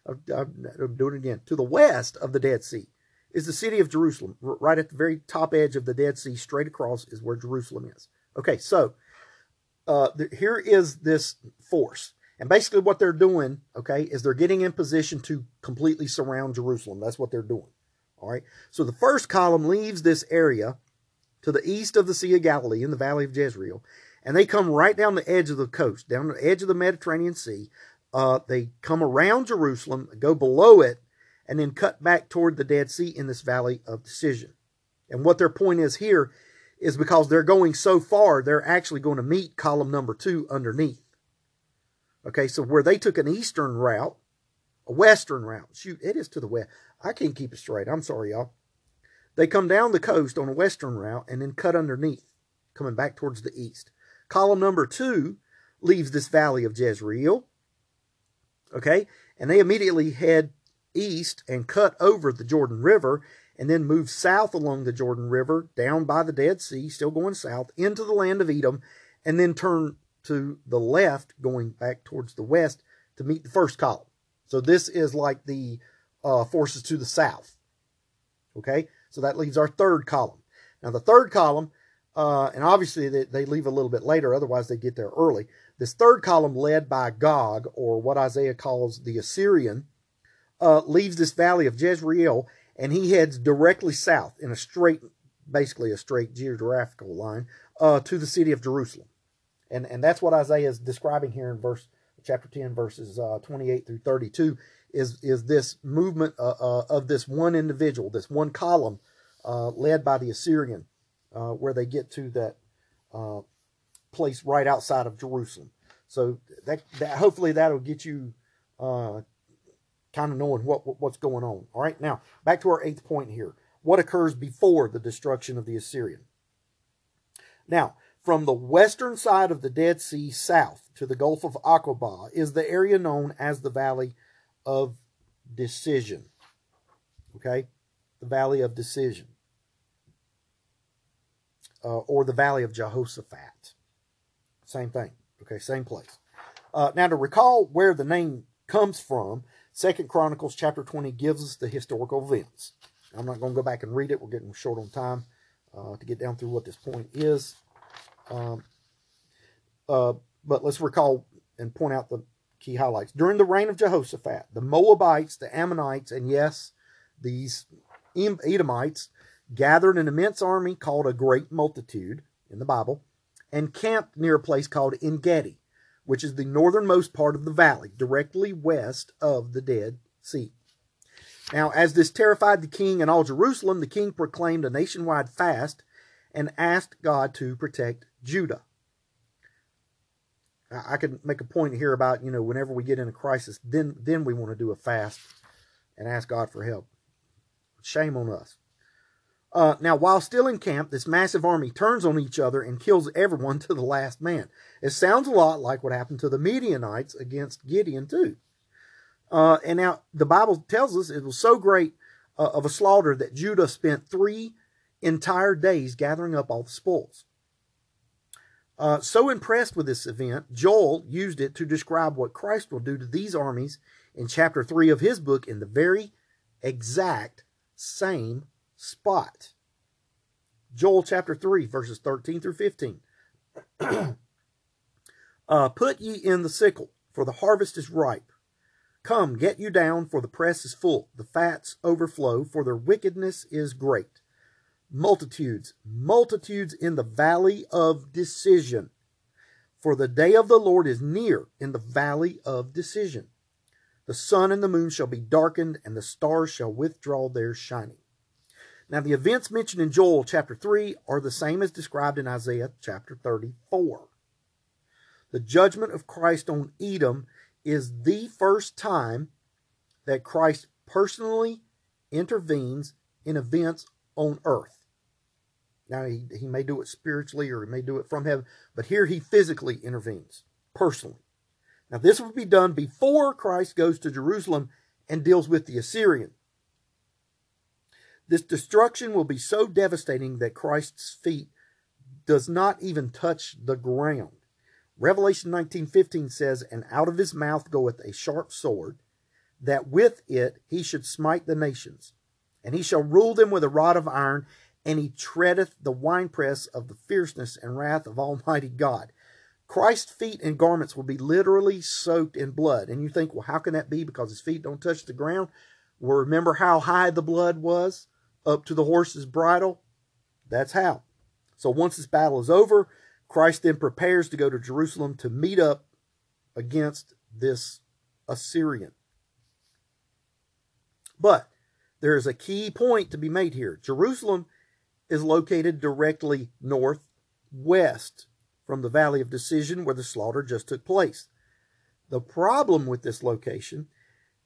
Speaker 1: I'm, I'm doing it again. To the west of the Dead Sea is the city of Jerusalem. Right at the very top edge of the Dead Sea, straight across, is where Jerusalem is. Okay, so uh, the, here is this force. And basically, what they're doing, okay, is they're getting in position to completely surround Jerusalem. That's what they're doing. All right. So the first column leaves this area to the east of the Sea of Galilee in the Valley of Jezreel, and they come right down the edge of the coast, down the edge of the Mediterranean Sea. Uh, they come around Jerusalem, go below it, and then cut back toward the Dead Sea in this valley of decision. And what their point is here is because they're going so far, they're actually going to meet column number two underneath. Okay, so where they took an eastern route, a western route, shoot, it is to the west. I can't keep it straight. I'm sorry, y'all. They come down the coast on a western route and then cut underneath, coming back towards the east. Column number two leaves this valley of Jezreel. Okay, and they immediately head east and cut over the Jordan River and then move south along the Jordan River, down by the Dead Sea, still going south, into the land of Edom, and then turn to the left, going back towards the west to meet the first column. So this is like the uh, forces to the south. Okay, so that leaves our third column. Now the third column, uh, and obviously they, they leave a little bit later, otherwise they get there early. This third column, led by Gog, or what Isaiah calls the Assyrian, uh, leaves this valley of Jezreel and he heads directly south in a straight, basically a straight geographical line, uh, to the city of Jerusalem. And, and that's what Isaiah is describing here in verse chapter 10, verses uh, 28 through 32, is, is this movement uh, uh, of this one individual, this one column uh, led by the Assyrian, where they get to that place right outside of Jerusalem. So that, that hopefully that'll get you uh, kind of knowing what, what's going on. All right, now back to our eighth point here. What occurs before the destruction of the Assyrian? Now, from the western side of the Dead Sea south to the Gulf of Aqaba is the area known as the Valley of Decision. Okay, the Valley of Decision. Uh, or the Valley of Jehoshaphat. Same thing. Okay, same place. Uh, now, to recall where the name comes from, Second Chronicles chapter 20 gives us the historical events. I'm not going to go back and read it. We're getting short on time uh, to get down through what this point is. Um, uh, but let's recall and point out the key highlights. During the reign of Jehoshaphat, the Moabites, the Ammonites, and yes, these Edomites gathered an immense army called a great multitude in the Bible, and camped near a place called Engedi, which is the northernmost part of the valley, directly west of the Dead Sea. Now, as this terrified the king and all Jerusalem, the king proclaimed a nationwide fast and asked God to protect Judah. I could make a point here about, you know, whenever we get in a crisis, then then we want to do a fast and ask God for help. Shame on us. Uh, now, while still in camp, this massive army turns on each other and kills everyone to the last man. It sounds a lot like what happened to the Midianites against Gideon, too. Uh, and now the Bible tells us it was so great uh, of a slaughter that Judah spent three entire days gathering up all the spoils. Uh, so impressed with this event, Joel used it to describe what Christ will do to these armies in chapter 3 of his book in the very exact same spot. Joel chapter 3, verses 13 through 15. (clears throat) uh, Put ye in the sickle, for the harvest is ripe. Come, get you down, for the press is full. The fats overflow, for their wickedness is great. Multitudes, multitudes in the valley of decision. For the day of the Lord is near in the valley of decision. The sun and the moon shall be darkened, and the stars shall withdraw their shining. Now, the events mentioned in Joel chapter 3 are the same as described in Isaiah chapter 34. The judgment of Christ on Edom is the first time that Christ personally intervenes in events on earth. Now, he, he may do it spiritually or he may do it from heaven, but here he physically intervenes personally. Now, this will be done before Christ goes to Jerusalem and deals with the Assyrian. This destruction will be so devastating that Christ's feet does not even touch the ground. Revelation 19:15 says, "And out of his mouth goeth a sharp sword, that with it he should smite the nations, and he shall rule them with a rod of iron, and he treadeth the winepress of the fierceness and wrath of Almighty God." Christ's feet and garments will be literally soaked in blood. And you think, well, how can that be? Because his feet don't touch the ground. Well, remember how high the blood was up to the horse's bridle? That's how. So once this battle is over, Christ then prepares to go to Jerusalem to meet up against this Assyrian. But there is a key point to be made here. Jerusalem is located directly northwest from the Valley of Decision where the slaughter just took place. The problem with this location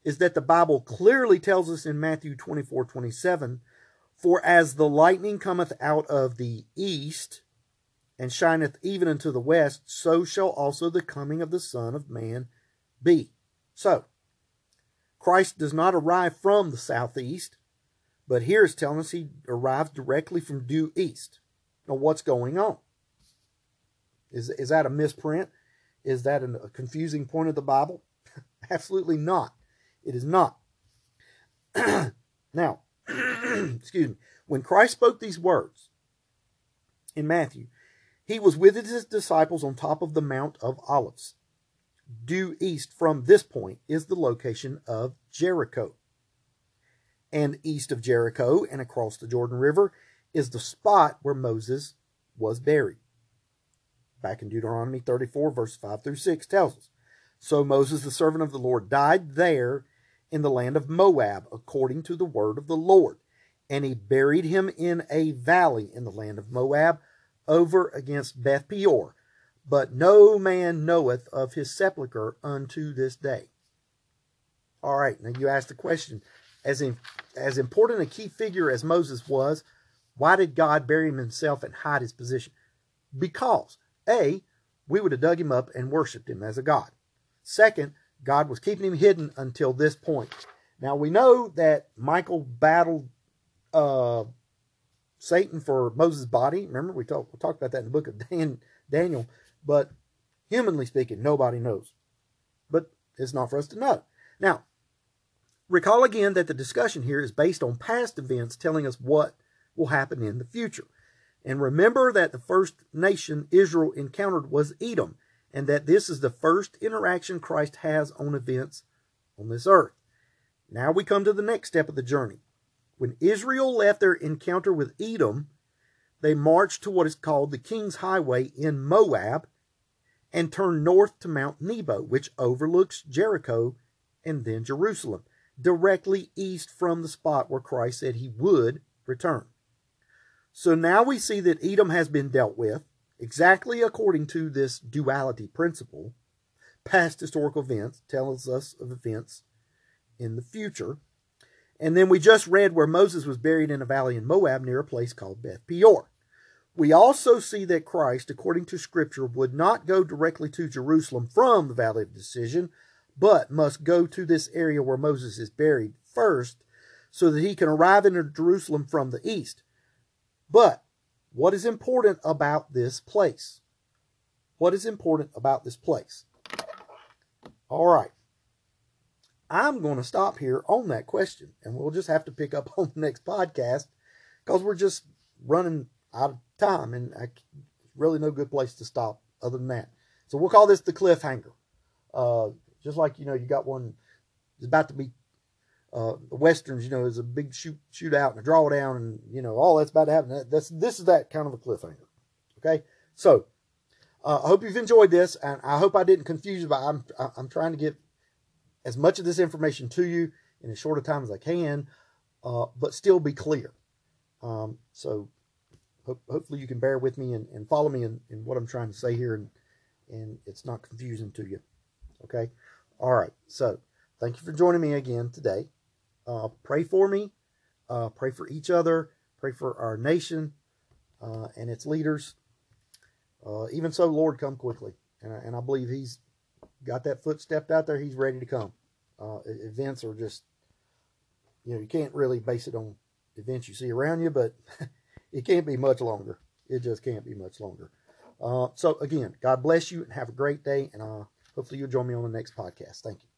Speaker 1: is that the Bible clearly tells us in Matthew 24 27, For as the lightning cometh out of the east and shineth even unto the west, so shall also the coming of the Son of Man be. So, Christ does not arrive from the southeast, but here is telling us he arrived directly from due east. Now, what's going on? Is, is that a misprint? Is that a confusing point of the Bible? (laughs) Absolutely not. It is not. (clears throat) now, (clears throat) excuse me. When Christ spoke these words in Matthew, he was with his disciples on top of the Mount of Olives. Due east from this point is the location of Jericho. And east of Jericho and across the Jordan River is the spot where Moses was buried back in Deuteronomy 34, verse 5 through 6, tells us. So Moses, the servant of the Lord, died there in the land of Moab, according to the word of the Lord. And he buried him in a valley in the land of Moab, over against Beth Peor. But no man knoweth of his sepulchre unto this day. All right, now you ask the question as, in, as important a key figure as Moses was, why did God bury him himself and hide his position? Because a, we would have dug him up and worshiped him as a god. Second, God was keeping him hidden until this point. Now we know that Michael battled uh, Satan for Moses' body. Remember, we talked we about that in the book of Dan, Daniel. But humanly speaking, nobody knows. But it's not for us to know. Now, recall again that the discussion here is based on past events telling us what will happen in the future. And remember that the first nation Israel encountered was Edom, and that this is the first interaction Christ has on events on this earth. Now we come to the next step of the journey. When Israel left their encounter with Edom, they marched to what is called the King's Highway in Moab and turned north to Mount Nebo, which overlooks Jericho and then Jerusalem, directly east from the spot where Christ said he would return. So now we see that Edom has been dealt with exactly according to this duality principle. Past historical events tells us of events in the future. And then we just read where Moses was buried in a valley in Moab near a place called Beth Peor. We also see that Christ, according to Scripture, would not go directly to Jerusalem from the Valley of Decision, but must go to this area where Moses is buried first so that he can arrive in Jerusalem from the east. But what is important about this place? What is important about this place? All right. I'm going to stop here on that question, and we'll just have to pick up (laughs) on the next podcast because we're just running out of time, and I, really no good place to stop other than that. So we'll call this the cliffhanger. Uh, just like you know, you got one it's about to be uh, the westerns. You know, is a big shoot shootout and a drawdown, and you know all that's about to happen. That's this is that kind of a cliffhanger. Okay, so uh, I hope you've enjoyed this, and I hope I didn't confuse you. But I'm I'm trying to get as much of this information to you in as short a time as I can, uh, but still be clear. Um, so hopefully you can bear with me and, and follow me in, in what I'm trying to say here and, and it's not confusing to you. Okay. All right. So thank you for joining me again today. Uh, pray for me. Uh, pray for each other. Pray for our nation uh, and its leaders. Uh, even so, Lord, come quickly. And I, and I believe He's got that foot stepped out there. He's ready to come. Uh, events are just, you know, you can't really base it on events you see around you, but (laughs) it can't be much longer. It just can't be much longer. Uh, so again, God bless you and have a great day. And uh, hopefully you'll join me on the next podcast. Thank you.